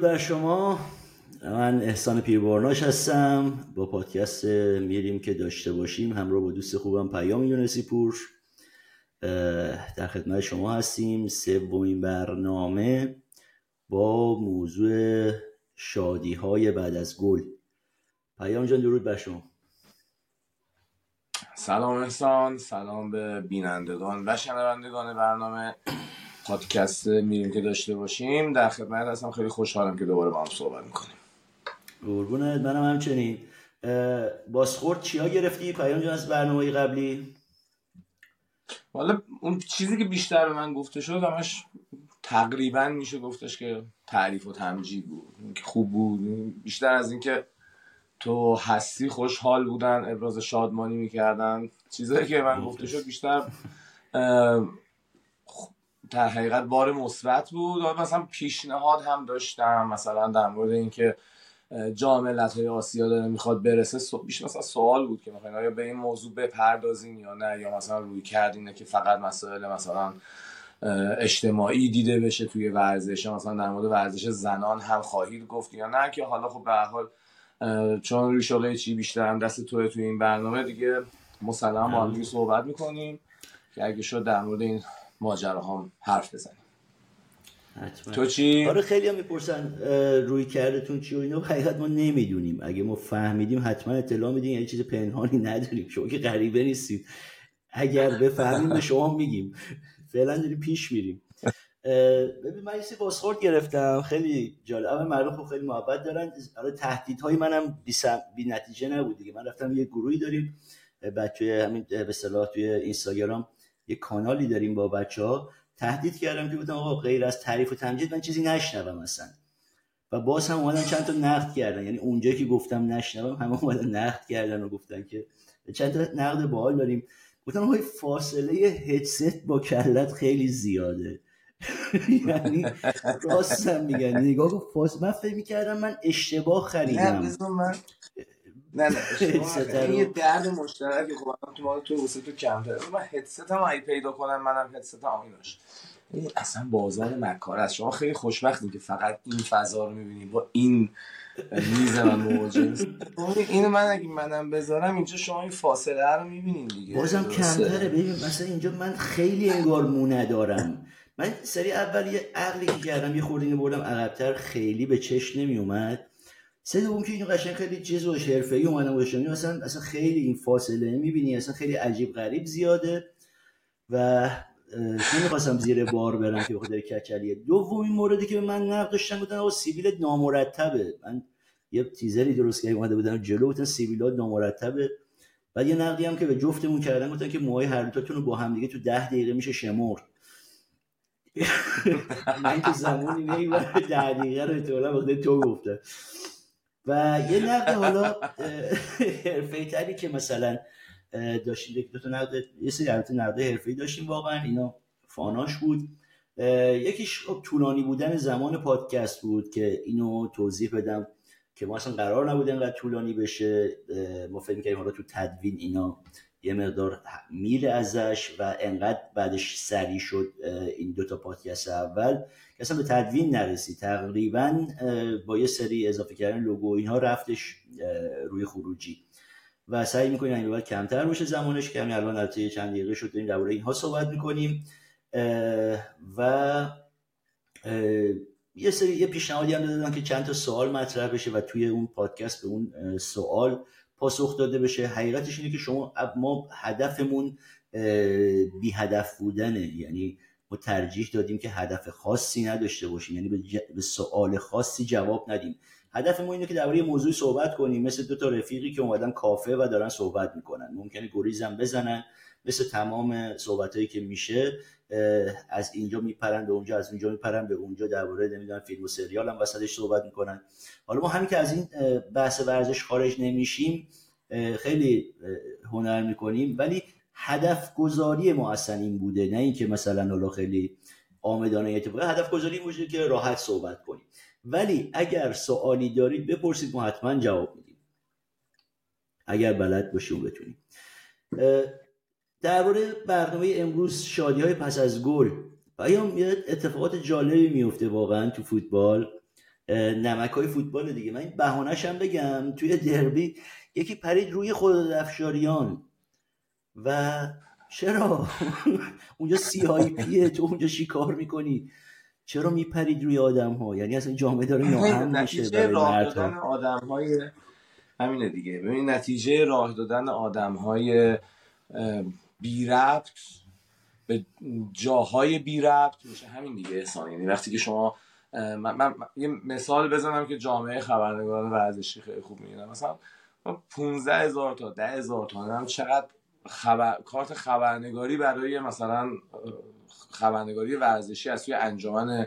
بر شما. من احسان پیربارناش هستم. با پادکست میریم که داشته باشیم. همراه با دوست خوبم پیام یونسی پور در خدمت شما هستیم. سومین برنامه با موضوع شادی های بعد از گل. پیام جان درود بر شما. سلام احسان. سلام به بینندگان و شنوندگان برنامه. پادکست میریم که داشته باشیم. در خدمت هستم. خیلی خوشحالم که دوباره با هم صحبت می‌کنیم. قربونت. منم همچنین. باسخورد چیا گرفتی؟ پیام جان از برنامه قبلی؟ والا اون چیزی که بیشتر به من گفته شد همش تقریبا میشه گفتش که تعریف و تمجید بود. خوب بود. بیشتر از اینکه تو هستی خوشحال بودن ابراز شادمانی می‌کردن. چیزایی که من گفته شد بیشتر در حقیقت بار مثبت بود. مثلا پیشنهاد هم داشتم. مثلا در مورد اینکه جام ملت‌های آسیا داره می‌خواد برسه بیش مثلا سوال بود که مثلا آیا به این موضوع بپردازیم یا نه؟ یا مثلا روی کردینه که فقط مسائل مثلا اجتماعی دیده بشه توی ورزش؟ مثلا در مورد ورزش زنان هم خواهید گفت یا نه؟ که حالا خب به حال چون روی شغل چی بیشتر هم دست توی توی این برنامه دیگه مسلما با هم صحبت می‌کنیم. که اگه شد در مورد این ماجرا هم حرف بزنیم. حتما. تو چی؟ آره خیلی هم می‌پرسن روی کردتون چی و اینو حقیقت ما نمی‌دونیم. اگه ما فهمیدیم حتما اطلاع میدیم یعنی چیز پنهانی نداریم شما که غریبه نیستید اگر بفهمیم به شما میگیم. فعلا داریم پیش میریم. ببین من یه بازخورد گرفتم. خیلی جالب. اول مردم خب خیلی محبت دارن. آره تهدیدهای منم بی نتیجه نبود دیگه. من رفتم یه گروهی داریم. بچه همین به اصطلاح توی اینستاگرام. یه کانالی داریم با بچه ها تهدید کردم که بودم آقا غیر از تعریف و تمجید من چیزی نشنوم اصلا. و باز هم اومدن چند تا نقد کردن. یعنی اونجایی که گفتم نشنوم همه اومدن نقد کردن و گفتن که چند تا نقد باحال داریم. گفتم آقا فاصله هدست با کلت خیلی زیاده. یعنی راستم میگن. نگاه فاصله من فکر می‌کردم من اشتباه خریدم. نه نه این یه درد مشترک خب تو ما تو واسه تو کمتره. من هدست هم اگه پیدا کنم منم هدست هم ایناش. این اصلا بازار مکار است. شما خیلی خوشبختین که فقط این فضا رو می‌بینید با این میز و موجه اینو من اگه منم بذارم اینجا شما این فاصله رو می‌بینین دیگه. بازم کمتره. ببین مثلا اینجا من خیلی انگار مو ندارم. من سری اول یه عقلی که کردم یه خوردینی بردم عقبتر خیلی به چشم نمی اومد سه دوم که اینو قشنگ خیلی چیز و حرفه‌ای اومدم باشم مثلا اصلا خیلی این فاصله می‌بینی اصلا خیلی عجیب غریب زیاده و نمی‌خواستم زیر بار برم که بخاطر کچلیه دومین موردی که به من نقد داشتن گفتن آقا سیبیل نامرتبه. من یه تیزری درست کردم اومده بودم جلو گفتن سیبیلات نامرتبه. بعد یه نقدی هم که به جفتمون کردن گفتن که موهای هر دوتاتون رو با هم دیگه تو ده دقیقه میشه شمرد. من تو زمانی نمی‌برم ده دقیقه رو احتمالا تو گفته و یه نقد حالا حرفه تری که مثلا داشتیم دو تا نقد یه سری البته نقد حرفه‌ای داشتیم واقعا اینا فاناش بود. یکیش خب طولانی بودن زمان پادکست بود که اینو توضیح بدم که ما اصلا قرار نبود انقدر طولانی بشه. ما فکر می‌کردیم حالا تو تدوین اینا یه مقدار میره ازش و انقدر بعدش سری شد این دوتا پادکست اول که اصلا به تدوین نرسید تقریبا با یه سری اضافه کردن لوگو اینها رفتش روی خروجی. و سعی می‌کنیم این کمتر باشه زمانش که همین الان البته چند دقیقه شد داریم درباره اینها صحبت می‌کنیم. و یه سری یه پیشنهادی هم دادن که چند تا سوال مطرح بشه و توی اون پادکست به اون سوال پاسخ داده بشه. حقیقتش اینه که شما ما هدفمون بی هدف بودنه. یعنی ما ترجیح دادیم که هدف خاصی نداشته باشیم. یعنی به, سوال خاصی جواب ندیم. هدف ما اینه که درباره موضوع صحبت کنیم. مثل دو تا رفیقی که اومدن کافه و دارن صحبت می‌کنن. ممکنه گریزم بزنن. مثل تمام صحبت هایی که میشه. از اینجا میپرن به اونجا از اونجا میپرن به اونجا درباره نمی‌دونم فیلم و سریال هم وسطش صحبت می‌کنن. حالا ما همین که از این بحث ورزش خارج نمیشیم خیلی هنر می‌کنیم ولی هدف گذاری ما اصلا این بوده نه اینکه مثلا حالا خیلی آمدانه اتفاقی هدف گذاری بوده که راحت صحبت کنیم. ولی اگر سوالی دارید بپرسید ما حتما جواب میدیم. اگر بلد باشیم بتونیم. درباره برنامه امروز شادی های پس از گل. پیام یه اتفاقات جالبی میفته واقعا تو فوتبال. نمک های فوتبال دیگه. من این هم بگم. توی دربی یکی پرید روی خود افشاریان. و چرا؟ اونجا سی پیه تو اونجا چی کار می‌کنی؟ چرا میپرید روی آدم ها یعنی اصلا جامعه داره ناهم میشه راه دادن آدم های همینه دیگه. ببین نتیجه راه دادن آدم های بی ربط به جاهای بی ربط میشه همین دیگه احسان. یعنی وقتی که شما من, من, یه مثال بزنم که جامعه خبرنگاران ورزشی خیلی خوب می‌گیرن مثلا 15 هزار تا 10 هزار تا هم چقدر خبر... کارت خبرنگاری برای مثلا خبرنگاری ورزشی از توی انجمن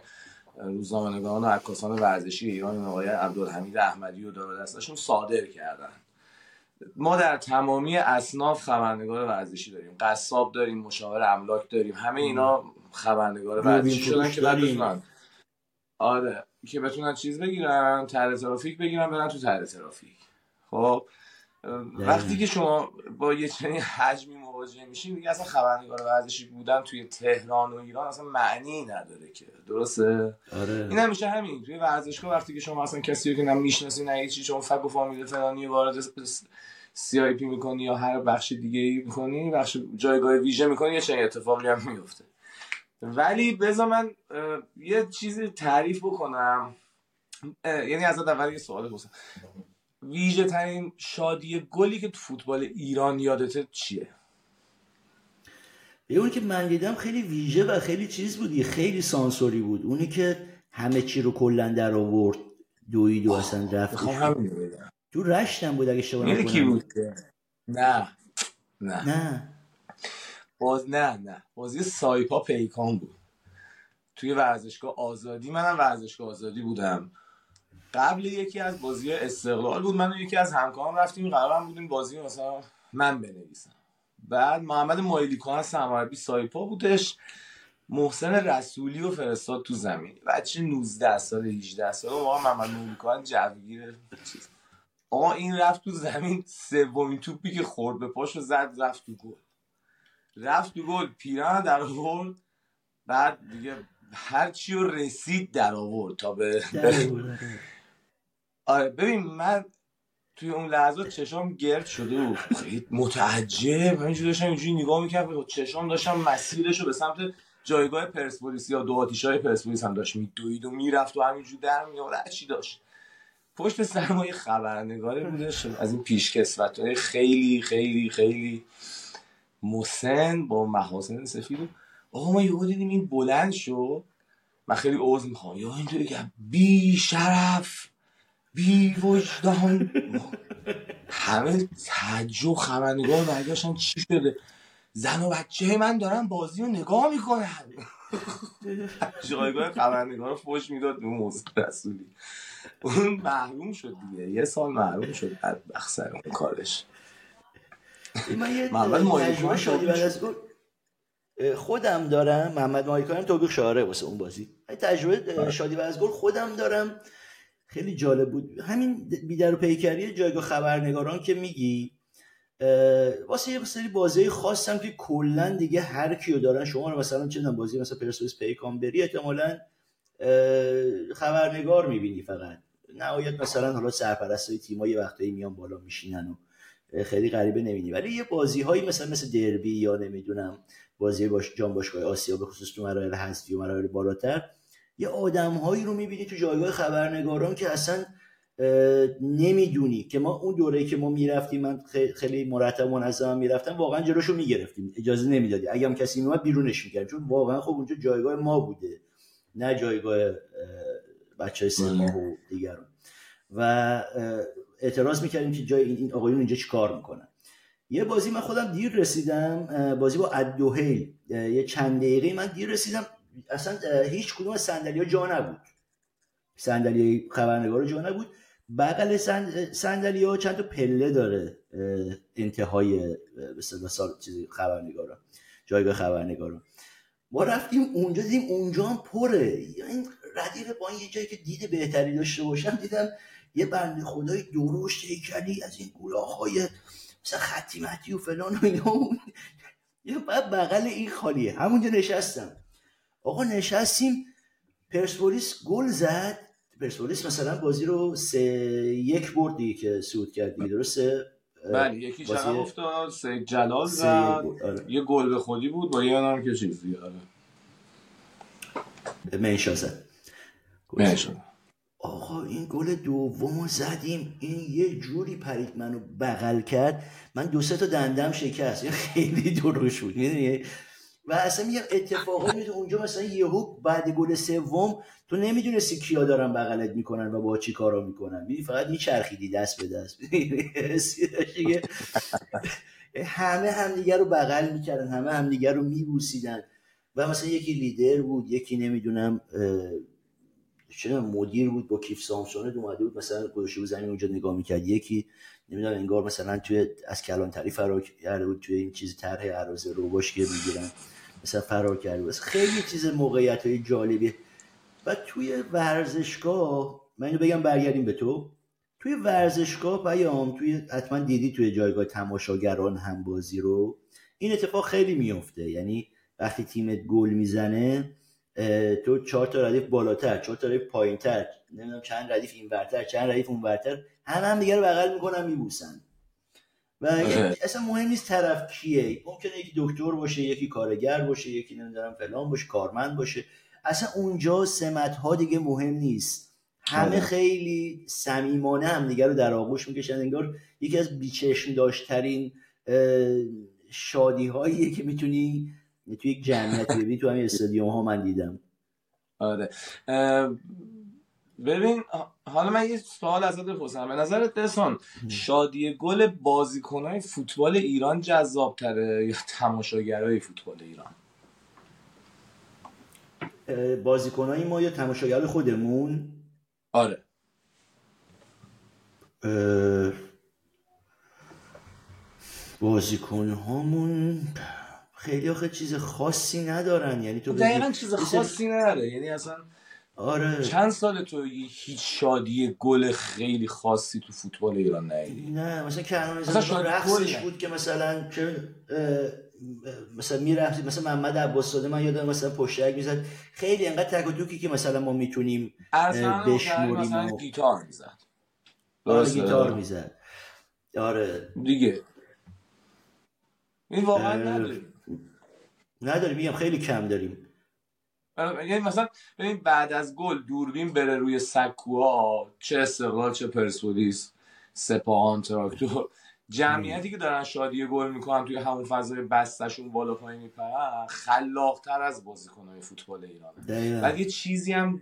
روزنامه‌نگاران و عکاسان ورزشی ایران آقای عبدالحمید احمدی و دار دستشون صادر کردن. ما در تمامی اصناف خبرنگار ورزشی داریم. قصاب داریم مشاور املاک داریم. همه اینا خبرنگار ورزشی شدن که بعد بتونن. آره. که بتونن چیز بگیرن طرح ترافیک بگیرن برن تو طرح ترافیک. خب وقتی که شما با یه چنین حجمی مواجه میشین دیگه اصلا خبرنگار ورزشی بودن توی تهران و ایران اصلا معنی نداره که. درسته؟ آره. این همیشه همین. توی ورزشگاه وقتی که شما اصلا کسی رو که نمی‌شناسی نه چی شما فک و فامیل فلانی وارد CIP می‌کنی یا هر بخش دیگه ای می‌کنی بخش جایگاه ویژه می‌کنی یه چنین اتفاقی هم میفته ولی بذار من یه چیزی تعریف بکنم. یعنی از اول یه سوال بپرسم. ویژه ترین شادی گلی که تو فوتبال ایران یادته چیه؟ یه اونی که من دیدم خیلی ویژه و خیلی چیز بودی خیلی سانسوری بود. اونی که همه چی رو کلا در آورد دوید و اصلا رفت. تو رشتم بود اگه اشتباه نکنم. بود نه. نه. نه. باز نه نه. بازی سایپا پیکان بود. توی ورزشگاه آزادی منم ورزشگاه آزادی بودم. قبل یکی از بازی استقلال بود. من و یکی از همکاران رفتیم قرارم بودیم بازی مثلا من بنویسم. بعد محمد مایلیکان سمربی سایپا بودش. محسن رسولی و فرستاد تو زمین. بچه 19 سال 18 سال. آقا محمد مایلیکان جوگیر آقا این رفت تو زمین سومین توپی که خورد به پاش و زد رفت تو گل. رفت تو گل پیران در آورد. بعد دیگه هر چی رو رسید در آورد تا به آره ببین من توی اون لحظات چشام گرد شده خیلی متعجب. همینجور داشتم اینجوری نگاه می‌کرد چشام داشتم مسیرش رو به سمت جایگاه پرسپولیس یا دو آتیش های پرسپولیس هم داشت میدوید و می‌رفت و همینجور در میاد چی داشت. پشت سرمایه خبرنگاره بودش. از این پیشکسوت های خیلی خیلی خیلی مسن با محاسن سفید. آقا ما یهو دیدیم این بلند شد. من خیلی عوض می‌خوام. یا اینطوری که بی شرف بی وجدان همه تعجب خبرنگار برگشتن. چی شده؟ زن و بچه من دارن بازی رو نگاه می‌کنن. جایگاه خبرنگار رو فوش می‌داد به موضوع رسولی. اون محروم شد دیگه. یه سال محروم شد بخصر اون کارش. بعد از خودم دارم. محمد مایکانم توبیخ شاره واسه اون بازی. تجربه آره. شادی بعد از گل خودم دارم. خیلی جالب بود. همین بیدر و پیکری جایگاه خبرنگاران که میگی واسه یه سری بازی خاصم که کلا دیگه هر کیو دارن شما رو مثلا چه بازی مثلا پرسپولیس پیکان بری احتمالاً خبرنگار می‌بینی فقط. نهایت مثلا حالا سرپرست تیم‌ها یه وقتایی میان بالا میشینن و خیلی غریبه نمی‌بینی. ولی یه بازی هایی مثلا مثل دربی یا نمی‌دونم بازی باش جام باشگاه آسیا به خصوص تو مراحل هستی و مراحل بالاتر یه آدم هایی رو می‌بینی تو جایگاه خبرنگاران که اصلا نمی‌دونی که ما اون دوره که ما می‌رفتیم من خیلی مرتب منظم می‌رفتم واقعا جلوشو می‌گرفتیم. اجازه نمی‌دادی. اگه هم کسی میومد بیرونش می‌کردیم چون واقعا خب اونجا جایگاه ما بوده. نه جایگاه بچه سه ماه و دیگران. و اعتراض می‌کردیم که جای این آقایون اینجا کار می‌کنن. یه بازی من خودم دیر رسیدم بازی با ادوهیل یه چند دقیقه من دیر رسیدم. اصلا هیچ کدوم صندلی ها جا نبود. صندلی خبرنگار جا نبود. بغل صندلی ها چند تا پله داره انتهای سال چیزی خبرنگارا جایگاه خبرنگارا. ما رفتیم اونجا دیدیم اونجا هم پره. این ردیف با یه جایی که دید بهتری داشته باشم دیدم یه بند خدای درشت هیکلی از این های مثلا و فلان و اینا. یه بغل این خالیه. همونجا نشستم. آقا نشستیم پرسپولیس گل زد. پرسپولیس مثلا بازی رو سه یک برد دیگه که سود کرد دیگه درسته بله یکی بازی... افتاد سه جلال زد. آره. یه گل به خودی بود با یه نام که چیزی آره. منشا زد. آقا این گل دوم زدیم. این یه جوری پرید منو بغل کرد. من دو سه تا دندم شکست. خیلی دروش بود. می‌دونی؟ و اصلا میگم اتفاقا میده اونجا مثلا یهو بعد گل سوم تو نمی‌دونستی کیا دارن بغلت می‌کنن و با چی کارا می‌کنن. میدی فقط میچرخیدی دست به دست. همه همدیگه رو بغل می‌کردن همه همدیگه رو میبوسیدن. و مثلا یکی لیدر بود یکی نمی‌دونم چه مدیر بود با کیف سامسونت اومده بود مثلا گذاشته زمین اونجا نگاه می‌کرد. یکی نمی‌دونم انگار مثلا توی از کلانتری فرار کرده بود توی این چیز طرح عراض روباش که می‌گیرن. مثلا فرار کرده بود. خیلی چیز موقعیت های جالبی. و توی ورزشگاه من اینو بگم برگردیم به تو. توی ورزشگاه پیام توی حتما دیدی توی جایگاه تماشاگران هم بازی رو. این اتفاق خیلی میفته یعنی وقتی تیمت گل می‌زنه تو چهار تا ردیف بالاتر چهار تا ردیف پایینتر نمی‌دونم چند ردیف اینورتر چند ردیف اونورتر همه هم دیگه رو بغل می‌کنن میبوسن. و اصلا مهم نیست طرف کیه. ممکنه یکی دکتر باشه یکی کارگر باشه یکی نمی‌دونم فلان باشه کارمند باشه. اصلا اونجا سمت ها دیگه مهم نیست. همه آره. خیلی صمیمانه هم دیگه رو در آغوش می‌کشن انگار یکی از بیچشم داشترین شادی هاییه که می‌تونی توی یک جمعیت ببینی تو همین استادیوم ها من دیدم. آره. ببین حالا من یه سوال ازت بپرسم. به نظرت دسان شادی گل بازیکنهای فوتبال ایران جذاب تره یا تماشاگرای فوتبال ایران؟ بازیکنهای ما یا تماشاگر خودمون؟ آره. بازیکن هامون خیلی آخه چیز خاصی ندارن. یعنی تو دقیقا چیز خاصی نداره. یعنی اصلا آره. چند سال تو هیچ شادی گل خیلی خاصی تو فوتبال ایران ندیدی؟ نه مثلا کنون مثلا رقصش بود که مثلا چه مثلا می‌رفتی مثلا محمد عباس من یادم مثلا پشتک می‌زد. خیلی انقدر تک و توکی که مثلا ما می‌تونیم بشموریم مثلا گیتار می‌زد. آره گیتار می‌زد. آره. دیگه. این واقعا نداریم. نداریم میگم خیلی کم داریم. یعنی مثلا ببین بعد از گل دوربین بره روی سکوها چه استقلال چه پرسپولیس سپاهان تراکتور جمعیتی که دارن شادی گل می‌کنن توی همون فضای بستشون بالا پایین میپرن خلاقتر از بازیکنهای فوتبال ایران بعد یه چیزی هم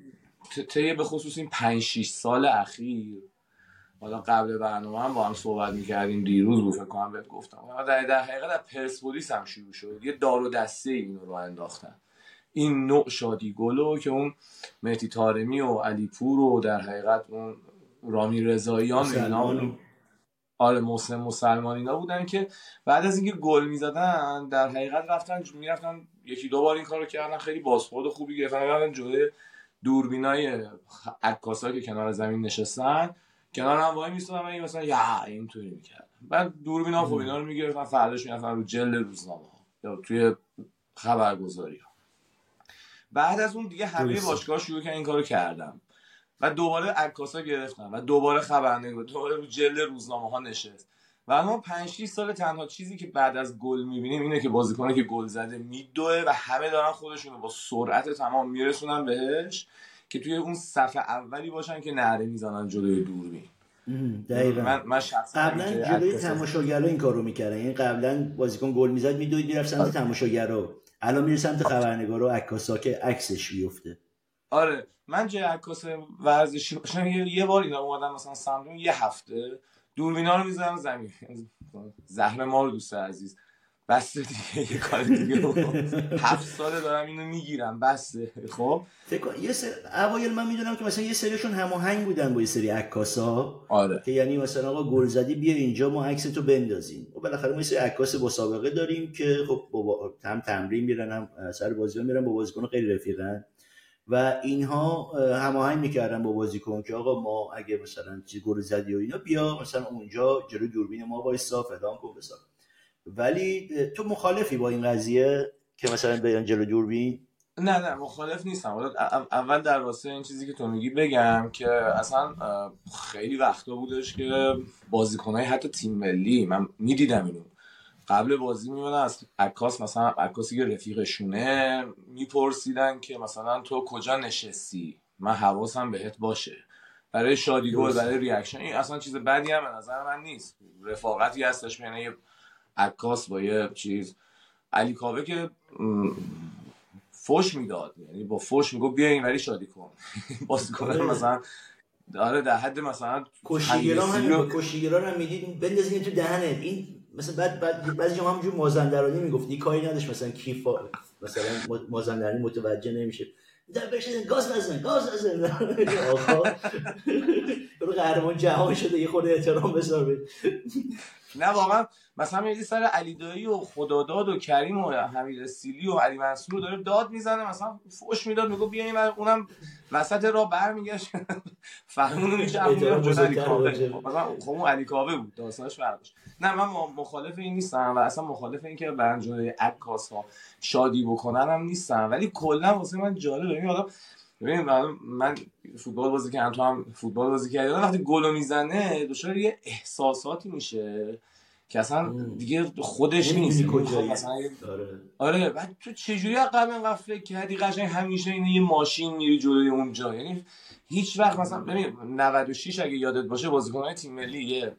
طی به خصوص این 5 6 سال اخیر حالا قبل برنامه هم با هم صحبت می‌کردیم دیروز بود فکر کنم بهت گفتم. در, در حقیقت در پرسپولیس هم شروع شد. یه دار و دسته اینو رو انداختن. این نوع شادی گلو که اون مهدی تارمی و علی پور و در حقیقت اون رامی رضاییان اینا آره مسلم مسلمان اینا بودن که بعد از اینکه گل می‌زدن در حقیقت رفتن می‌رفتن یکی دو بار این کارو کردن خیلی بازخورد خوبی گرفتن. رفتن جلوی دوربینای عکاسا که کنار زمین نشستن کنار هم وای میستادن و مثلا یا اینطوری می‌کردن بعد دوربینا خب اینا رو می‌گرفتن فرداش می‌رفتن رو جلد روزنامه ها یا توی خبرگزاری ها. بعد از اون دیگه همه باشگاه شروع کردن این کارو کردم و دوباره عکاسا گرفتن و دوباره خبرنگار دوباره رو جلد روزنامه ها نشست. و ما 5 6 سال تنها چیزی که بعد از گل می‌بینیم اینه که بازیکنه که گل زده میدوه و همه دارن خودشون رو با سرعت تمام میرسونن بهش. که توی اون صفحه اولی باشن که نره می‌زنن جلوی دوربین. دقیقا. من, من قبلا جلوی تماشاگرا این کارو می‌کردن. یعنی قبلا بازیکن گل می‌زد میدوید می‌رفت سمت تماشاگرا. الان میره سمت خبرنگارا و عکاسا که عکسش بیفته آره. من جای عکاس ورزشی باشم؟ یه, بار اینا اومدن مثلا سمت یه هفته. دوربینا رو می‌زنم زمین. زهر ما رو دوست عزیز. بسته دیگه یه کار دیگه هفت ساله دارم اینو می‌گیرم بسته. خب؟ یه سر اوایل من می‌دونم که مثلا یه سریشون هماهنگ بودن با یه سری عکاسا آره. که یعنی مثلا آقا گل زدی بیا اینجا ما عکس تو بندازیم. و بالاخره ما یه سری عکاس با سابقه داریم که خب با هم تمرین میرن هم سر بازی میرن با بازیکن خیلی رفیقن. و اینها هماهنگ می‌کردن با بازیکن که آقا ما اگه مثلا چی گل زدی و اینا بیا مثلا اونجا جلو دوربین ما وایسا فلان کن ولی تو مخالفی با این قضیه که مثلا بیان جلو دوربین نه نه مخالف نیستم. اول در واسه این چیزی که تو میگی بگم که اصلا خیلی وقتا بودش که بازیکنهای حتی تیم ملی من می‌دیدم اینو. قبل بازی میمونن از عکاس مثلا عکاسی که رفیقشونه میپرسیدن که مثلا تو کجا نشستی؟ من حواسم بهت باشه. برای شادی گل برای reaction این اصلا چیز بدی هم به نظر من نیست. رفاقتی هستش بین یه عکاس با یه چیز. علی کاوه که فوش می‌داد. یعنی با فوش میگو بیا این ولی شادی کن. بازیکن آره. مثلا آره در حد مثلا کشیگران هم کشیگران هم می‌دید بندازین تو دهنت. این مثلا بعد بعد بعضی جا همونجور مازندرانی می‌گفت. این کاری نداشت مثلا کیف مثلا مازندرانی متوجه نمیشه. در بشین گاز بزن گاز بزن. آقا. برو قهرمان جهان شده یه خورده احترام بذار نه واقعا. مثلا یه سر علی دایی و خداداد و کریم و حمید سیلی و علی منصور داره داد می‌زنه مثلا فوش می‌داد میگو بیا این اونم وسط را برمیگشت. فهمونو میشه علی کاوه مثلا خب اون علی کاوه بود داستانش فرق نه من مخالف این نیستم و اصلا مخالف این که برنامه عکاس ها شادی بکنن هم نیستم. ولی کلا واسه من جالبه. ببین آدم ببین من فوتبال بازی کردم تو هم فوتبال بازی کردی. وقتی گل می‌زنه دچار یه احساساتی میشه که اصلا دیگه خودش نیست. مثلا آره. آره بعد تو چجوری قبل اینقدر فکر کردی؟ قشنگ همیشه این یه ماشین میری جلوی اونجا. یعنی هیچ وقت مثلا ببین 96 اگه یادت باشه بازیکنان تیم ملی یه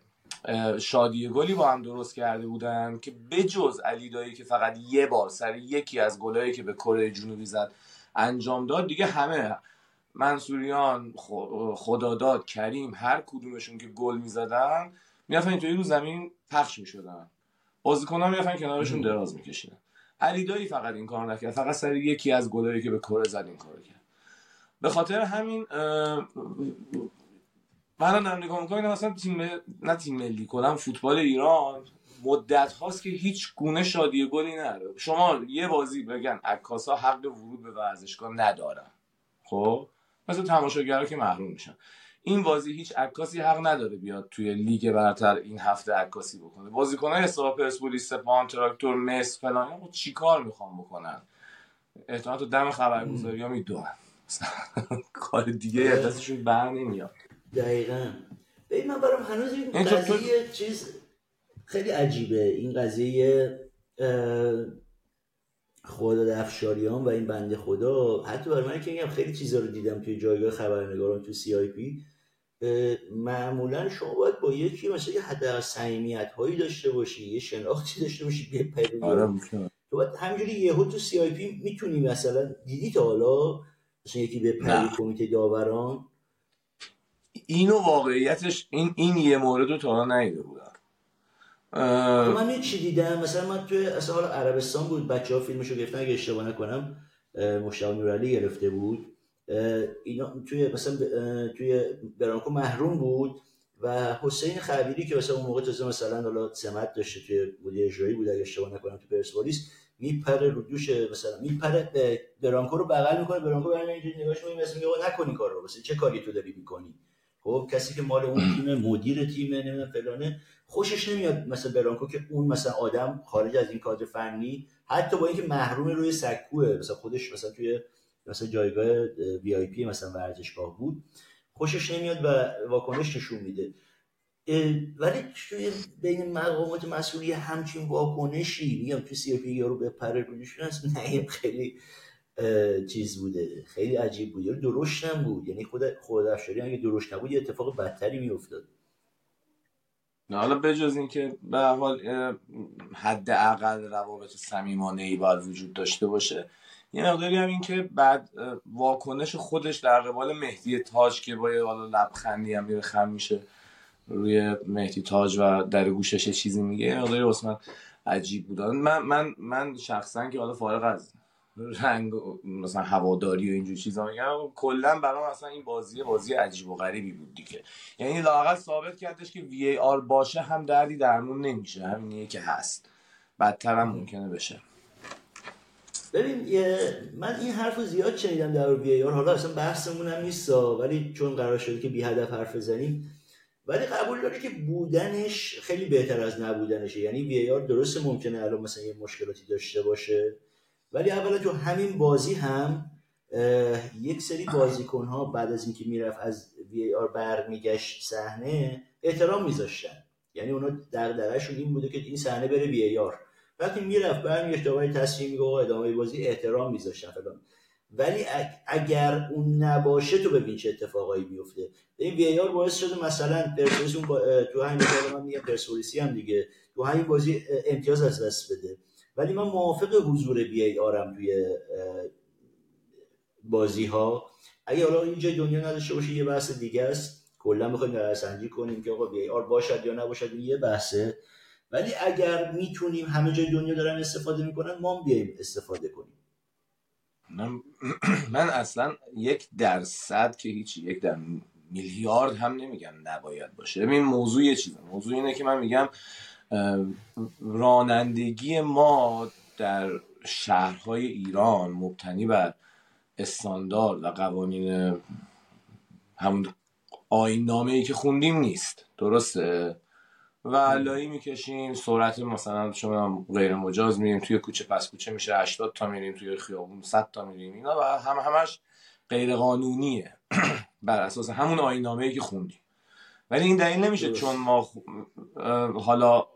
شادی گلی با هم درست کرده بودن که بجز علی دایی که فقط یه بار سر یکی از گلایی که به کره جنوبی زد انجام داد دیگه همه منصوریان خداداد کریم هر کدومشون که گل می‌زدن می‌رفتن اینطوری رو زمین پخش می‌شدن. بازیکنان می‌رفتن کنارشون دراز میکشیدن. علی دایی فقط این کار نکرد فقط سر یکی از گلایی که به کره زد این کار کرد. به خاطر همین من دارم نگاه می‌کنم مثلا تیم نه تیم ملی کنم فوتبال ایران. مدت هاست که هیچ گونه شادی گلی نداره. شما یه بازی بگن عکاسا حق ورود به ورزشگاه ندارن. خب؟ مثل تماشاگرها که محروم میشن. این بازی هیچ عکاسی حق نداره بیاد توی لیگ برتر این هفته عکاسی بکنه. بازیکنان حساب پرسپولیس سپاهان تراکتور مس فلان چیکار می‌خوام بکنن؟ احتمال تو دم خبرگزاری ها می‌دونن. کار دیگه دستشون بر نمیاد. دقیقا. ببین من برام هنوز این قضیه چیز خیلی عجیبه این قضیه خدا افشاریان و این بنده خدا. حتی برای من که میگم خیلی چیزا رو دیدم توی جایگاه خبرنگاران تو CIP معمولا شما باید با یکی مثلا یه حد صمیمیت هایی داشته باشی یه شناختی داشته باشی یه آره تو باید همینجوری یهو تو CIP می‌تونی مثلا دیدی تا حالا مثلا یکی بپری کمیته داوران؟ اینو واقعیتش این این یه مورد رو تا حالا ندیده بودم. من چی دیدم؟ مثلا من توی اصلا عربستان بود بچه ها فیلمشو گرفتن اگه اشتباه نکنم مشتاق نورعلی گرفته بود. اینا توی مثلا توی برانکو محروم بود و حسین خبیری که مثلا اون موقع تازه مثلا حالا سمت داشته توی مدیر اجرایی بود اگه اشتباه نکنم تو پرسپولیس میپره رو دوش مثلا میپره برانکو رو بغل می‌کنه برانکو اینجوری نگاهش می‌کنه مثلا میگه نکنی کار رو مثلا چه کاری تو داری می‌کنی؟ خب کسی که مال اون تیم مدیر تیم نمی‌دونم فلانه خوشش نمیاد مثلا برانکو که اون مثلا آدم خارج از این کادر فنی حتی با اینکه محروم روی سکوه مثلا خودش مثلا توی مثلا جایگاه VIP مثلا ورزشگاه بود خوشش نمیاد و واکنش نشون میده. ولی توی بین مقامات مسئولی همچین واکنشی میگم تو CIP یارو بپره نه خیلی چیز بوده. خیلی عجیب بود. یعنی درشت هم بود یعنی خود خود افشاری اگه درشت نبود یه اتفاق بدتری میافتاد. نه حالا بجز اینکه به حال حداقل روابط صمیمانه ای باید وجود داشته باشه. یه مقداری هم این که بعد واکنش خودش در قبال مهدی تاج که با یه حالا لبخندی هم میره خم میشه روی مهدی تاج و در گوشش چیزی میگه یه مقداری عجیب بود. من من من شخصا که حالا فارغ از رنگ مثلا هواداری و اینجور چیزا میگم. کلا برام اصلا این بازی بازی عجیب و غریبی بود دیگه. یعنی لاقل ثابت کردش که وی ای آر باشه هم دردی درمون نمیشه همینیه که هست. بدتر هم ممکنه بشه. ببین من این حرف رو زیاد شنیدم در وی آر. حالا اصلا بحثمون هم نیست ولی چون قرار شده که بی هدف حرف بزنیم. ولی قبول داره که بودنش خیلی بهتر از نبودنشه. یعنی وی آر درست ممکنه الان مثلا یه مشکلاتی داشته باشه. ولی اولا تو همین بازی هم یک سری بازیکن ها بعد از اینکه می‌رفت از وی آر برمیگشت صحنه احترام میذاشتن. یعنی اونا دغدغه‌شون این بوده که این صحنه بره وی آر. وقتی می‌رفت برمیگشت آقای تصمیم میگه ادامه بازی احترام میذاشتن فلان. ولی اگر اون نباشه تو ببین چه اتفاقایی میفته این وی آر باعث شده مثلا پرسپولیس. تو همین بازی من میگم پرسپولیسی هم دیگه. تو همین بازی امتیاز از دست بده. ولی من موافق حضور وی آرم توی بازی ها اگه حالا اینجا دنیا نداشته باشه یه بحث دیگه است. کلا می‌خوایم سنجی کنیم که آقا وی آر باشد یا نباشد یه بحثه. ولی اگر می‌تونیم همه جای دنیا دارن استفاده می‌کنن ما بیایم استفاده کنیم. من, من اصلا یک درصد که هیچی یک در میلیارد هم نمیگم نباید باشه. ببین موضوع یه چیزه. موضوع اینه که من میگم رانندگی ما در شهرهای ایران مبتنی بر استاندارد و قوانین همون آین ای که خوندیم نیست. درسته؟ و لایی می‌کشیم سرعت مثلا شما غیر مجاز میریم توی کوچه پس کوچه میشه 80 تا میریم توی خیابون 100 تا میریم اینا و هم همش غیر قانونیه بر اساس همون آین ای که خوندیم. ولی این دلیل نمیشه چون ما حالا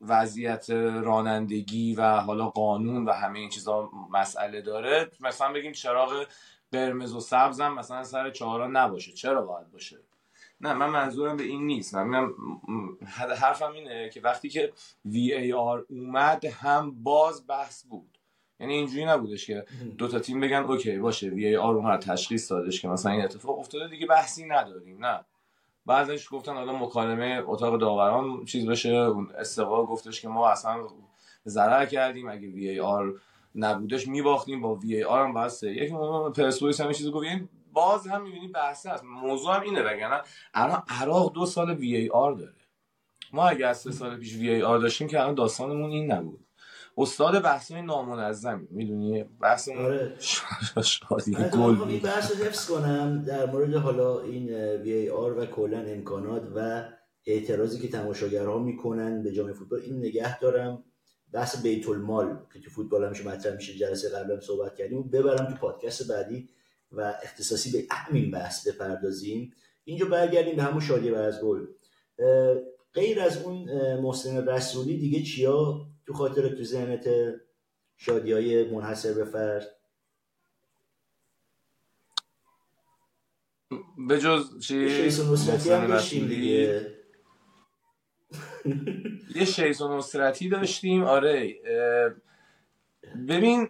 وضعیت رانندگی و حالا قانون و همه این چیزا مسئله داره مثلا بگیم چراغ قرمز و سبز هم مثلا سر چهارا نباشه. چرا باید باشه؟ نه من منظورم به این نیست. من حرفم اینه که وقتی که VAR اومد هم باز بحث بود. یعنی اینجوری نبودش که دو تا تیم بگن okay باشه VAR اومد تشخیص دادش که مثلا این اتفاق افتاده دیگه بحثی نداریم. نه. بعضش گفتن حالا مکالمه اتاق داوران چیز بشه اون استقلال گفتش که ما اصلا ضرر کردیم اگه VAR نبودش میباختیم با VAR هم بسته یک پرسپولیس هم چیزی گفت یعنی باز هم می‌بینی بحثه هست. موضوع هم اینه وگرنه الان عراق دو سال VAR داره. ما اگه از سه سال پیش VAR داشتیم که الان داستانمون این نبود. استاد بحث نامنظمی می‌دونی؟ بحث آره. شادی گل این بحث حفظ کنم در مورد حالا این وی آر و کلا امکانات و اعتراضی که تماشاگرها می‌کنن به جام فوتبال. این نگه دارم. بحث بیت المال که تو فوتبال همیشه مطرح میشه جلسه قبلا صحبت کردیم. ببرم تو پادکست بعدی و اختصاصی به همین بحث بپردازیم. اینجا برگردیم به همون شادی و از گل. غیر از اون محسن رسولی دیگه چیا؟ تو خاطر تو ذهنت شادی های منحصر به فرد؟ به جز چی؟ داشتیم دیگه. یه شیسون نصرتی داشتیم آره. ببین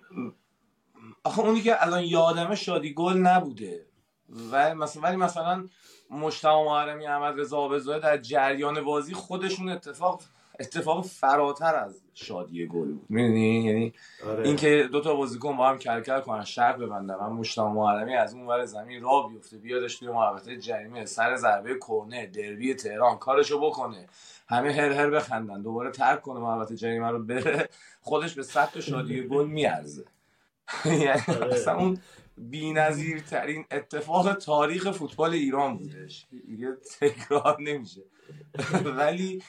آخه اونی که الان یادمه شادی گل نبوده. ولی مثلا ولی مثلا مجتمع محرمی احمد رضا در جریان بازی خودشون اتفاق اتفاق فراتر از شادی گل بود. می‌دونی؟ یعنی آره. اینکه دو تا بازیکن با هم کلکل کنن شرط ببندن. من مشتاق معلمی از اون ور زمین را بیفته. بیادش توی محوطه جریمه. سر ضربه کرنه دربی تهران. کارشو بکنه. همه هر هر بخندن. دوباره ترک کنه محوطه جریمه رو بره. خودش به صد تا شادی گل میارزه. یعنی آره. اصلا اون ترین اتفاق تاریخ فوتبال ایران بودش. دیگه تکرار نمیشه. ولی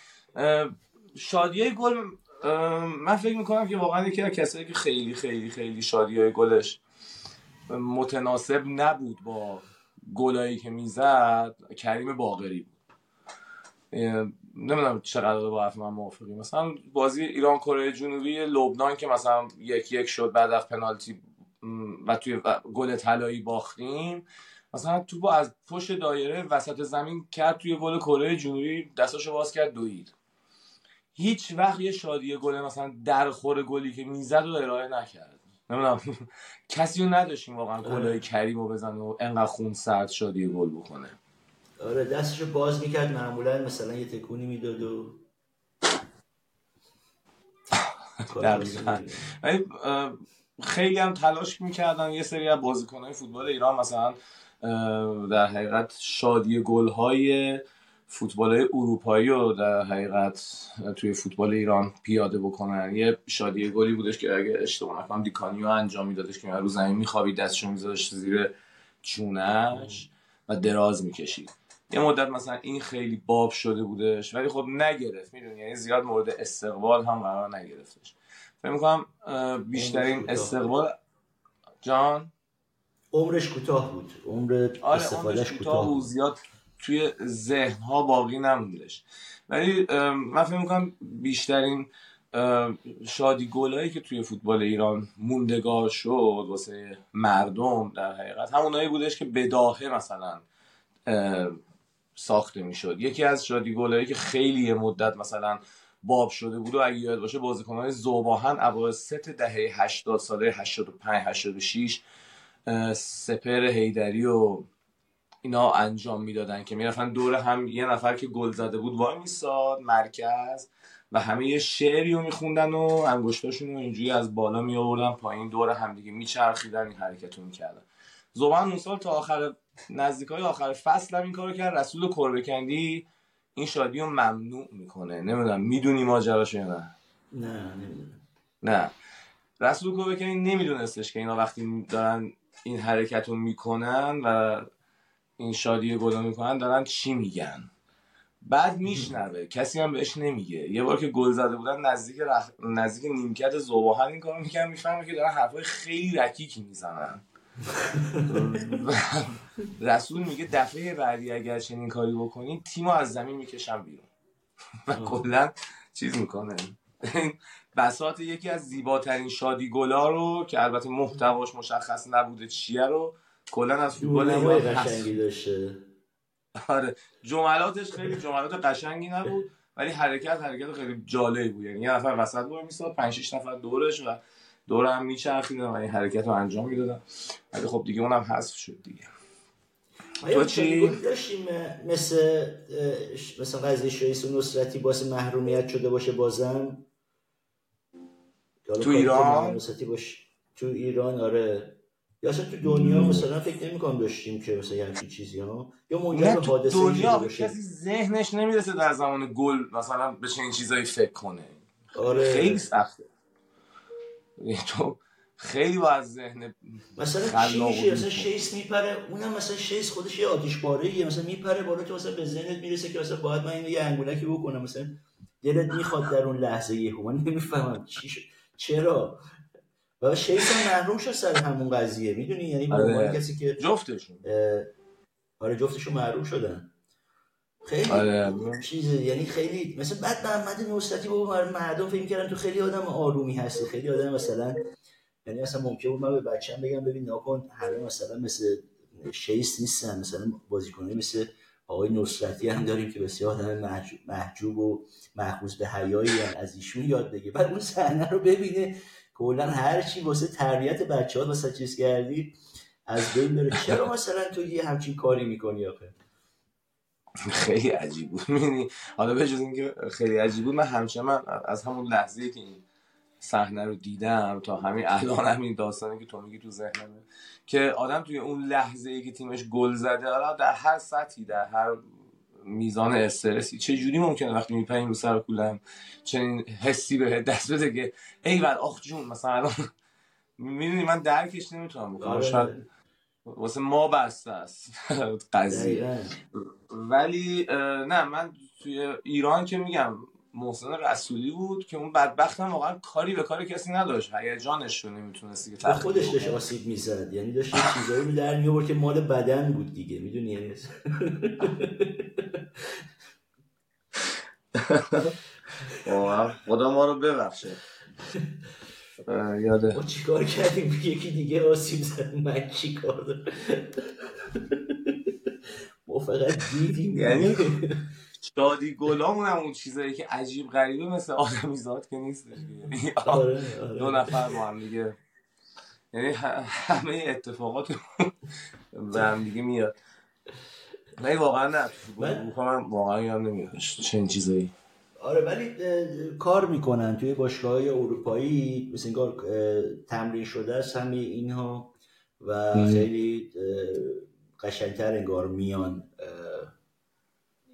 شادیه گل من فکر می‌کنم که واقعا یکی از کسایی که خیلی خیلی خیلی شادی گلش متناسب نبود با گلایی که می‌زد کریم باغری بود. نمی‌دونم چقدر با حرف من موافقی. مثلا بازی ایران کره جنوبی لبنان که مثلا یک یک شد بعد از پنالتی و توی گل طلایی باختیم مثلا توپو از پشت دایره وسط زمین کرد توی گل کره جنوبی دستاشو باز کرد دوید. هیچ وقت یه شادی گل مثلا در خور گلی که می‌زد و ارائه نکرد. نمی‌دونم. کسی رو نداشتیم واقعا آره. گلای کریم رو بزنه و انقدر خون سرد شادی گل بکنه. آره دستشو باز می‌کرد معمولا مثلا یه تکونی می‌داد و خیلی هم تلاش می‌کردن یه سری از بازیکنهای فوتبال ایران مثلا در حقیقت شادی گل های فوتبال اروپایی رو در حقیقت توی فوتبال ایران پیاده بکنن. یه شادی گلی بودش که اگه اشتباه نکنم دیکانیو انجام میدادش که رو زمین میخوابید دستشو میذاشت زیر چونش و دراز می‌کشید. یه مدت مثلا این خیلی باب شده بودش ولی خب نگرفت می‌دونی؟ یعنی زیاد مورد استقبال هم قرار نگرفتش. فکر می‌کنم بیشترین استقبال جان؟ عمرش کوتاه بود. عمر آره استفادهش کوتاه بود. زیاد توی ذهن ها باقی نموندش. ولی من فکر می‌کنم بیشترین شادی گلایی که توی فوتبال ایران موندگار شد واسه مردم در حقیقت همونایی بودش که بداهه مثلا ساخته می‌شد. یکی از شادی گلایی که خیلی مدت مثلا باب شده بود و اگه یاد باشه بازیکنان زوباهن اواسط دهه 80 ساله 85 86 سپر هیدری و اینا انجام می‌دادن که می‌رفتن دور هم یه نفر که گل زده بود وای میساد مرکز و همه یه شعری رو میخوندن و انگشتاشون رو اینجوری از بالا می آوردن پایین دور هم دیگه میچرخیدن این حرکت رو می‌کردن. زبان اون سال تا آخر نزدیکای آخر فصل هم این کارو کرد. رسول کربکندی این شادی رو ممنوع می‌کنه. نمی‌دونم می‌دونی ماجراش یا نه؟ نه نمی‌دونم. نه. رسول کربکندی نمیدونستش که اینا وقتی دارن این حرکت رو می‌کنن و این شادی گلا می‌کنن دارن چی میگن؟ بعد میشنوه کسی هم بهش نمیگه. یه بار که گل زده بودن نزدیک رخ... نزدیک نیمکت زوباهن این کارو می‌کنن می‌فهمه که دارن حرفای خیلی رکیکی می‌زنن. رسول میگه دفعه بعدی اگر چنین کاری بکنین تیمو از زمین می‌کشم بیرون. و کلا چیز می‌کنه. بساط یکی از زیباترین شادی گلا رو که البته محتواش مشخص نبوده چیه رو کلا از فوتبال قشنگی داشته. آره. جملاتش خیلی جملات قشنگی نبود ولی حرکت حرکت خیلی جالبی بود. یعنی یه نفر وسط بود میساد 5 6 نفر دورش و دور هم میچرخیدن و این حرکت رو انجام می‌دادن. ولی خب دیگه اونم حذف شد دیگه. تو چی؟ داشتیم؟ مثل مثلا قضیه شایست و نصرتی باعث محرومیت شده باشه بازم؟ تو ایران؟ تو ایران آره. یا اصلا تو دنیا مثلا فکر نمی کنم داشتیم که مثلا همچین چیزی ها یا منجر به حادثه دنیا کسی ذهنش نمی‌رسه در زمان گل مثلا به چنین چیزایی فکر کنه. آره. خیلی سخته. تو خیلی باید ذهن مثلا چی میشه؟ مثلا شیس میپره اونم مثلا شیس خودش یه آتیش باره مثلا میپره بالا که مثلا به ذهنت می‌رسه که مثلا باید من یه انگولکی بکنم. مثلا دلت می‌خواد در اون لحظه یه من نمی‌فهمم چی شد. چرا؟ و شیخ هم محروم شد سر همون قضیه. می‌دونی؟ یعنی به آره. کسی که جفتشون. آره جفتشون محروم شدن. خیلی آره. چیزه یعنی خیلی مثلا بعد محمد نصرتی با مردم فکر کردن تو خیلی آدم آرومی هستی. خیلی آدم مثلا یعنی مثلا ممکن بود من به بچه‌م بگم ببین نکن همه مثلا مثل شیس نیستن. مثلا بازیکنایی مثل آقای نصرتی هم داریم که بسیار آدم محجوب و محفوظ به حیایی از ایشون یاد بگه بعد اون صحنه رو ببینه. کلا هر چی واسه تربیت بچه ها واسه چیز کردی از بین بره. چرا مثلا تو یه همچین کاری می‌کنی آخه؟ خیلی عجیب. بود می‌دونی حالا به جز اینکه خیلی عجیب بود من همچنان از همون لحظه که این صحنه رو دیدم تا همین الان همین داستانی که تو میگی تو ذهنمه که آدم توی اون لحظه ای که تیمش گل زده حالا در هر سطحی در هر میزان استرسی. چه جوری ممکنه وقتی میپریم رو سر کولم چنین حسی به دست بده که ای بر آخ جون مثلا الان می‌دونی من درکش نمی‌تونم بکنم. آره. شاید واسه ما بسته است. قضیه. ولی نه من توی ایران که میگم محسن رسولی بود که اون بدبخت هم واقعا کاری به کاری کسی نداشت. هیجانش رو نمی‌تونستی که خودش داشت آسیب می‌زد. یعنی داشت چیزایی رو در میورد که مال بدن بود دیگه. می‌دونی یعنی؟ خدا ما رو ببخشه. یاده. ما چیکار کردیم؟ یکی دیگه آسیب زد. من چیکار دارم؟ ما فقط دیدیم. یعنی؟ شادی گلامون هم اون چیزایی که عجیب غریبه مثل آدمیزاد که نیست یعنی آره، آره. دو نفر با هم دیگه. یعنی همه اتفاقات به هم دیگه میاد. نه واقعا نه من واقعا یادم نمیاد چنین چیزایی. آره ولی کار می‌کنن توی باشگاه های اروپایی. مثل انگار تمرین شده است همه اینها و خیلی قشنگتر انگار میان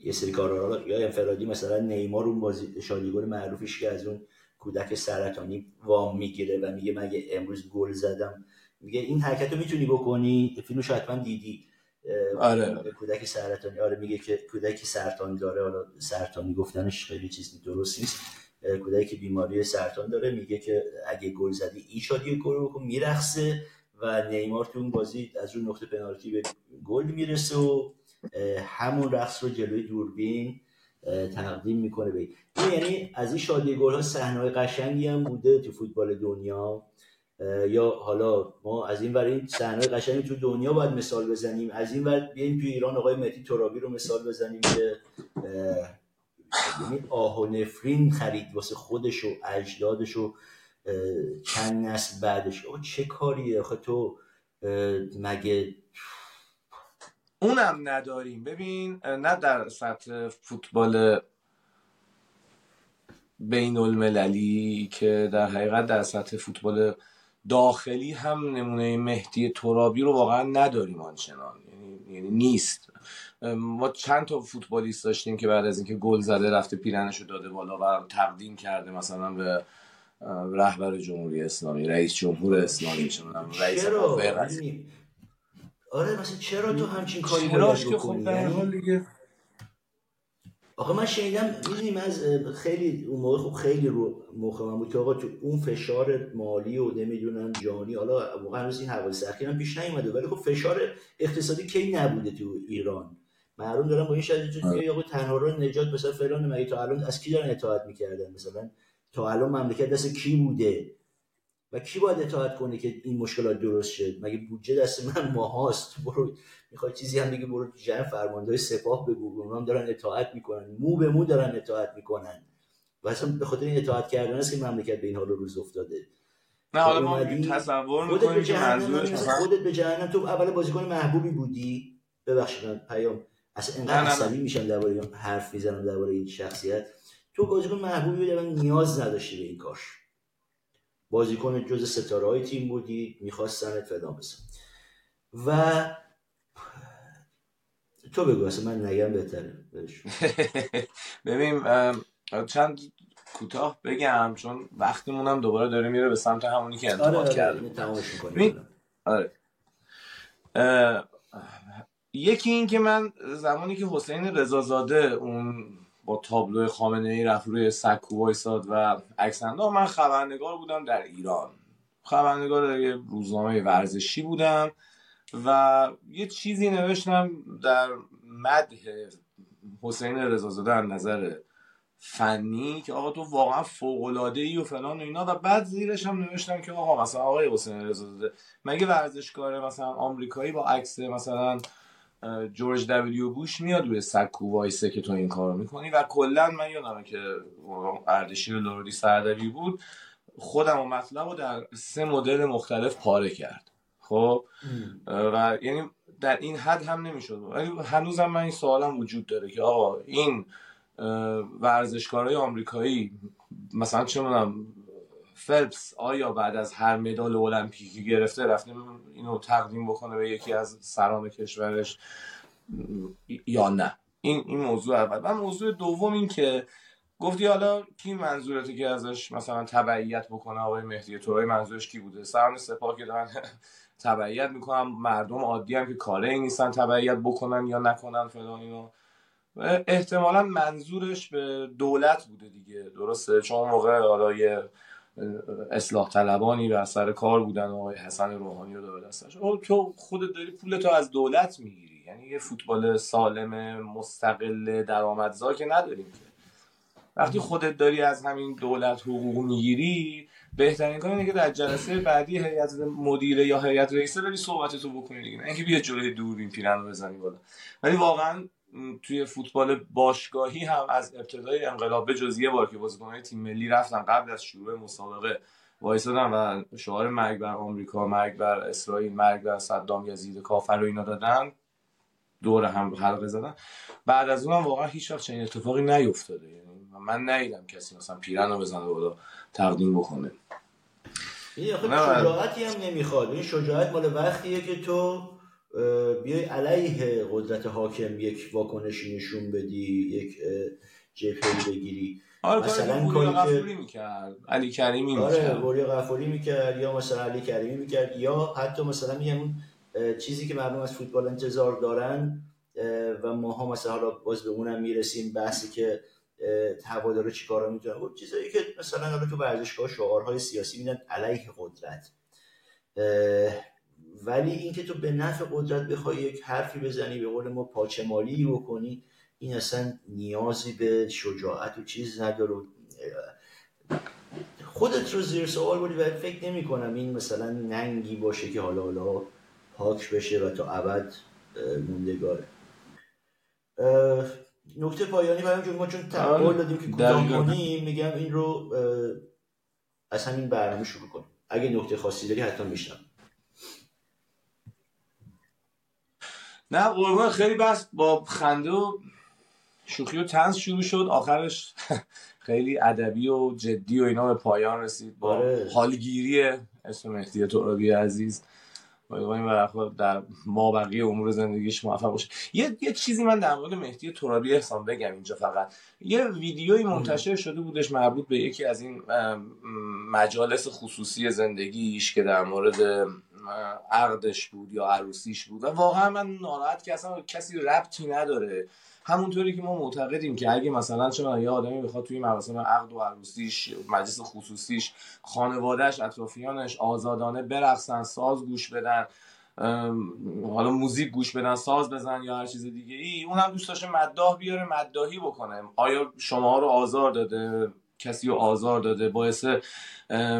یه سری کارا یا انفرادی مثلا نیمار اون بازی شادیگل معروفش که از اون کودک سرطانی وام می‌گیره و میگه مگه امروز گل زدم میگه این حرکت رو می‌تونی بکنی؟ فیلمش حتما دیدی. آره. کودک سرطانی. آره میگه که کودکی سرطانی داره. حالا سرطانی گفتنش خیلی چیز درست نیست. کودکی که بیماری سرطان داره. میگه که اگه گل زدی این شادی گل بکن میرخصه و نیمار تو اون بازی از اون نقطه پنالتی به گل می‌رسه و همون رقص رو جلوی دوربین تقدیم می‌کنه به یعنی از این شادی گل ها صحنه قشنگی هم بوده تو فوتبال دنیا. یا حالا ما از این ور این صحنه قشنگی تو دنیا باید مثال بزنیم. از این ور بیایم تو ایران آقای مهدی ترابی رو مثال بزنیم که یعنی آه و نفرین خرید واسه خودش و اجدادش و چند نسل بعدش. او چه کاریه؟ آخه تو مگه اونم نداریم. ببین نه در سطح فوتبال بین المللی که در حقیقت در سطح فوتبال داخلی هم نمونه مهدی ترابی رو واقعا نداریم آنچنان. یعنی, یعنی نیست. ما چند تا فوتبالیست داشتیم که بعد از اینکه گل زده رفته پیرنشو داده بالا و تقدیم کرده مثلا به رهبر جمهوری اسلامی رئیس جمهور اسلامی رئیس آره مثلا چرا تو همچین کاری باید بکنی؟ یعنی آقا من شنیدم می‌دونیم از خیلی اون موقع خب خیلی رو موقع من بود که آقا تو اون فشار مالی و نمی‌دونم جانی حالا واقعا هنوز این حوادث اخیر هم پیش نیومده ولی خب فشار اقتصادی کی نبوده تو ایران؟ معلوم دارم با این شاید تو آره. آقا تنها رو نجات مثلا فلان مگه تا الان از کی دارن اطاعت می‌کردن؟ مثلا تا الان مملکت دست کی بوده؟ و کی باید اطاعت کنه که این مشکلات درست شد مگه بودجه دست من ماهاست. برو می‌خوای چیزی هم بگی برو تو جمع فرمانده سپاه بگو. اونا هم دارن اطاعت می‌کنن. مو به مو دارن اطاعت می‌کنن. و اصلا به خاطر این اطاعت کردن است که مملکت به این حال روز افتاده. نه حالا ما تصور می‌کنیم که منظورش خودت به جهنم. تو اول بازیکن محبوبی بودی. ببخشید من پیام اصلا انقدر عصبی میشم درباره حرف می‌زنم درباره این شخصیت. تو بازیکن محبوبی بودی نیاز نداشتی به این کاش بازیکن جز ستاره های تیم بودی میخواستنت فدا بسن و تو بگو اصلا من نگم بهتره. ببین چند کوتاه بگم چون وقتمون هم دوباره داره میره به سمت همونی که انتخاب آره آره آره. یکی این که من زمانی که حسین رضازاده اون با تابلو خامنه ای رفت روی سکو وایساد و عکس من خبرنگار بودم در ایران. خبرنگار یه روزنامه ورزشی بودم و یه چیزی نوشتم در مده حسین رضازاده از نظر فنی که آقا تو واقعا فوق العاده ای و فلان و اینا. و بعد زیرش هم نوشتم که آقا مثلا آقای حسین رضازاده مگه ورزشکار مثلا آمریکایی با عکس مثلا جورج دبلیو بوش میاد روی سکو وایسه که تو این کارو می‌کنی و کلا من یادمه که اردشیر لوردی سردبی بود خودم و مطلب رو در سه مدل مختلف پاره کرد. خب؟ و یعنی در این حد هم نمی‌شد. ولی هنوزم من این سوالم وجود داره که آقا این ورزشکارای آمریکایی مثلا چه فلپس آیا بعد از هر مدال المپیکی گرفته رفته اینو تقدیم بکنه به یکی از سران کشورش یا نه؟ این این موضوع اول. و موضوع دوم این که گفتی حالا کی منظورته که ازش مثلا تبعیت بکنه؟ آقای مهدی تورای منظورش کی بوده؟ سران سپاه که دارن تبعیت می‌کنن. مردم عادی هم که کاره نیستن تبعیت بکنن یا نکنن فلان اینو احتمالا منظورش به دولت بوده دیگه. درسته؟ چون موقع حالا اصلاح طلبانی و سر کار بودن آقای حسن روحانی رو داره دستش. تو خودت داری پول تو از دولت می‌گیری. یعنی یه فوتبال سالم مستقل درآمدزا که نداریم که. وقتی خودت داری از همین دولت حقوق می‌گیری بهترین کار اینه که در جلسه بعدی هیئت مدیره یا هیئت رئیسه بری صحبتتو بکنی دیگه. اینکه بیا جلوی دوربین پیرن بزنی بالا. ولی واقعا توی فوتبال باشگاهی هم از ابتدای انقلاب به جز یه بار که بازیکن‌های تیم ملی رفتن قبل از شروع مسابقه وایسادن و شعار مرگ بر آمریکا مرگ بر اسرائیل مرگ بر صدام یزید کافر رو اینا دادن دور هم حلقه زدن. بعد از اونم واقعا هیچ وقت چنین اتفاقی نیفتاده. یعنی من ندیدم کسی مثلا پیرن رو بزنه بالا تقدیم بکنه. این شجاعتی هم نمی‌خواد. این شجاعت مال وقتیه که تو بیای علیه قدرت حاکم یک واکنشی نشون بدی یک جبهه بگیری. آره مثلا کاری که می‌کرد علی کریمی آره بوری غفوری می‌کرد یا مثلا علی کریمی می‌کرد یا حتی مثلا میگم چیزی که مردم از فوتبال انتظار دارن و ماها مثلا حالا باز به اونم می‌رسیم بحثی که هوادارا چیکارا می‌تونن خب چیزایی که مثلا حالا تو ورزشگاه شعارهای سیاسی میدن علیه قدرت. ولی اینکه تو به نفع قدرت بخوای یک حرفی بزنی به قول ما پاچمالی بکنی این اصلا نیازی به شجاعت و چیز نداره. خودت رو زیر سوال بودی و فکر نمی کنم این مثلا ننگی باشه که حالا حالا پاک بشه و تا ابد موندگاره. نکته پایانی برای چون ما چون تقبل آره. دادیم که کوتاه کنیم میگم این رو از همین برنامه شروع کنیم. اگه نکته خاصی داری حتما میشنم نه قربان خیلی بس. با خنده و شوخی و تنز شروع شد. آخرش خیلی ادبی و جدی و اینا به پایان رسید. با آره. حالگیری اسم مهدی ترابی عزیز. امیدواریم در ما بقیه امور زندگیش موفق باشه. یه،, یه چیزی من در مورد مهدی ترابی احسان بگم اینجا فقط. یه ویدیویی منتشر شده بودش مربوط به یکی از این مجالس خصوصی زندگیش که در مورد عقدش بود یا عروسیش بود. و واقعا من ناراحت که اصلا کسی ربطی نداره. همونطوری که ما معتقدیم که اگه مثلا چون یه آدمی بخواد توی مراسم عقد و عروسیش مجلس خصوصیش خانوادهش اطرافیانش آزادانه برقصن ساز گوش بدن حالا موزیک گوش بدن ساز بزن یا هر چیز دیگه ای اون هم دوست داشته مداح بیاره مداحی بکنه. آیا شما رو آزار داده؟ کسی رو آزار داده باعث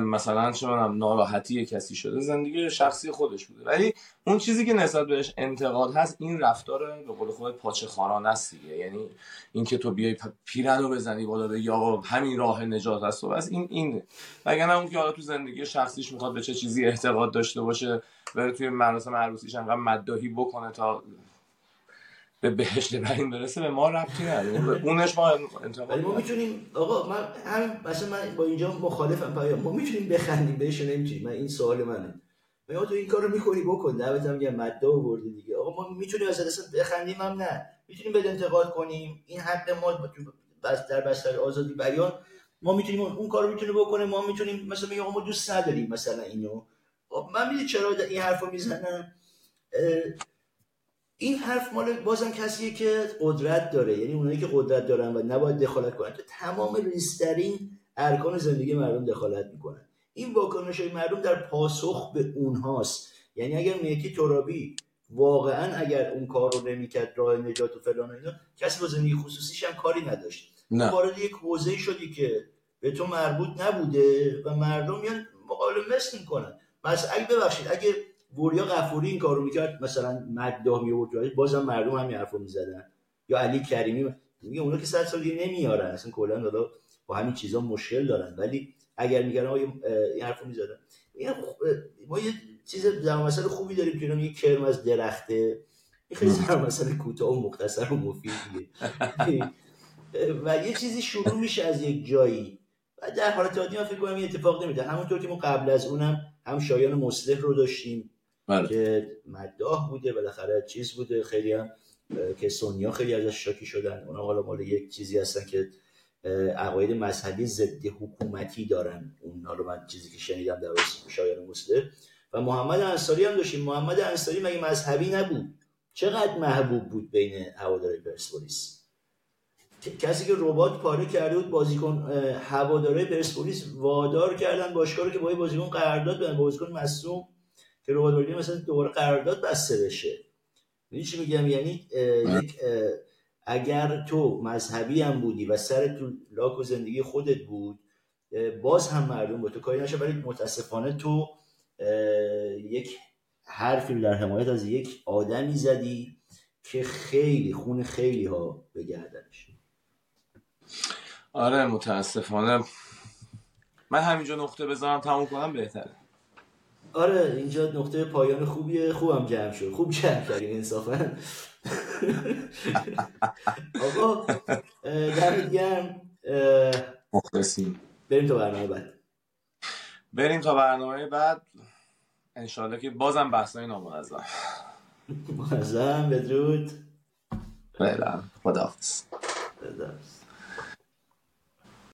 مثلا چون ناراحتی کسی شده زندگی شخصی خودش بوده. ولی اون چیزی که نسبت بهش انتقاد هست این رفتار به قول خود پاچه خارانه است دیگه. یعنی اینکه تو بیای پیرن رو بزنی بالا بگی آقا همین راه نجات هست و بس این این. وگرنه اون که حالا تو زندگی شخصیش می‌خواد به چه چیزی اعتقاد داشته باشه بره توی مراسم عروسیش انقدر مداهی بکنه تا به بهشت برین برسه به ما ربطی نداره. اونش ما ولی ما می‌تونیم آقا من همین مثلا من با اینجا مخالفم پیام ما می‌تونیم بخندیم بهش نمی‌تونیم. من این سوال منه. ما تو این کارو می‌کنی بکن. دعوت هم میگم مده آوردی دیگه. آقا ما می‌تونیم از اصلا بخندیم هم نه. می‌تونیم به انتقاد کنیم. این حق ما بس در بستر آزادی بیان. ما می‌تونیم اون کارو می‌تونه بکنه. ما می‌تونیم مثلا میگم ما دوست نداریم مثلا اینو. خب من می‌دونی چرا این حرفو می‌زنم؟ این حرف مال بازم کسیه که قدرت داره. یعنی اونایی که قدرت دارن و نباید دخالت کنن. تو تمام ریسترین ارکان زندگی مردم دخالت می‌کنن. این واکنش های مردم در پاسخ به اونهاست. یعنی اگر مهدی ترابی واقعا اگر اون کار رو نمی‌کرد راه نجات و فلان اینا کسی با زندگی خصوصیش هم کاری نداشت. نه. وارد یک حوزه شدی که به تو مربوط نبوده و مردم میان مقابل مثل می‌کنن. پس اگه ببخشید اگه وریا غفوری این کارو می‌کرد. مثلا مداح میورد بازم مردم همین حرفو می‌زدن. یا علی کریمی. میگه اونا که صد سال دیگه نمیارن. اصلا کلا حالا با همین چیزا مشکل دارن. ولی اگر میگن آقا این حرفو می‌زدن. ما یه چیز در خوبی داریم که یه کرم از درخته. خیلی در مثلا کوتاه و مختصر و مفیدیه و یه چیزی شروع میشه از یک جایی. و در حالت عادی من فکر کنم این اتفاق نمیده همونطور که ما قبل از اونم هم شایان مصلح رو داشتیم. بله. که مداح بوده بالاخره چیز بوده. خیلی هم که سونیا خیلی ازش شاکی شدن. اونا حالا مال یک چیزی هستن که عقاید مذهبی ضد حکومتی دارن. اون حالا من چیزی که شنیدم در شایان مسلم. و محمد انصاری هم داشتیم. محمد انصاری مگه مذهبی نبود؟ چقدر محبوب بود بین هواداری پرسپولیس؟ کسی که ربات پاره کرده بود بازیکن هواداره پرسپولیس وادار کردن باشگاه رو که با بازیکن قرارداد بدن بازیکن مصوم. که ربات مثلا دوباره قرارداد بسته بشه. می‌دونی چی میگم؟ یعنی یک اگر تو مذهبی هم بودی و سر تو لاک و زندگی خودت بود باز هم مردم با تو کاری نشه ولی متاسفانه تو یک حرفی در حمایت از یک آدمی زدی که خیلی خون خیلی ها به گردنش آره متاسفانه. من همینجا نقطه بذارم تموم کنم بهتره. آره اینجا نقطه پایان خوبیه. خوبم جمع شد. خوب جمع کردیم انصافا. آقا دمت گرم. مخلصیم. بریم تا برنامه بعد. بریم تا برنامه بعد. انشالله که بازم بحثای نامنظم. منظم بدرود. بله خداحافظ. خداحافظ.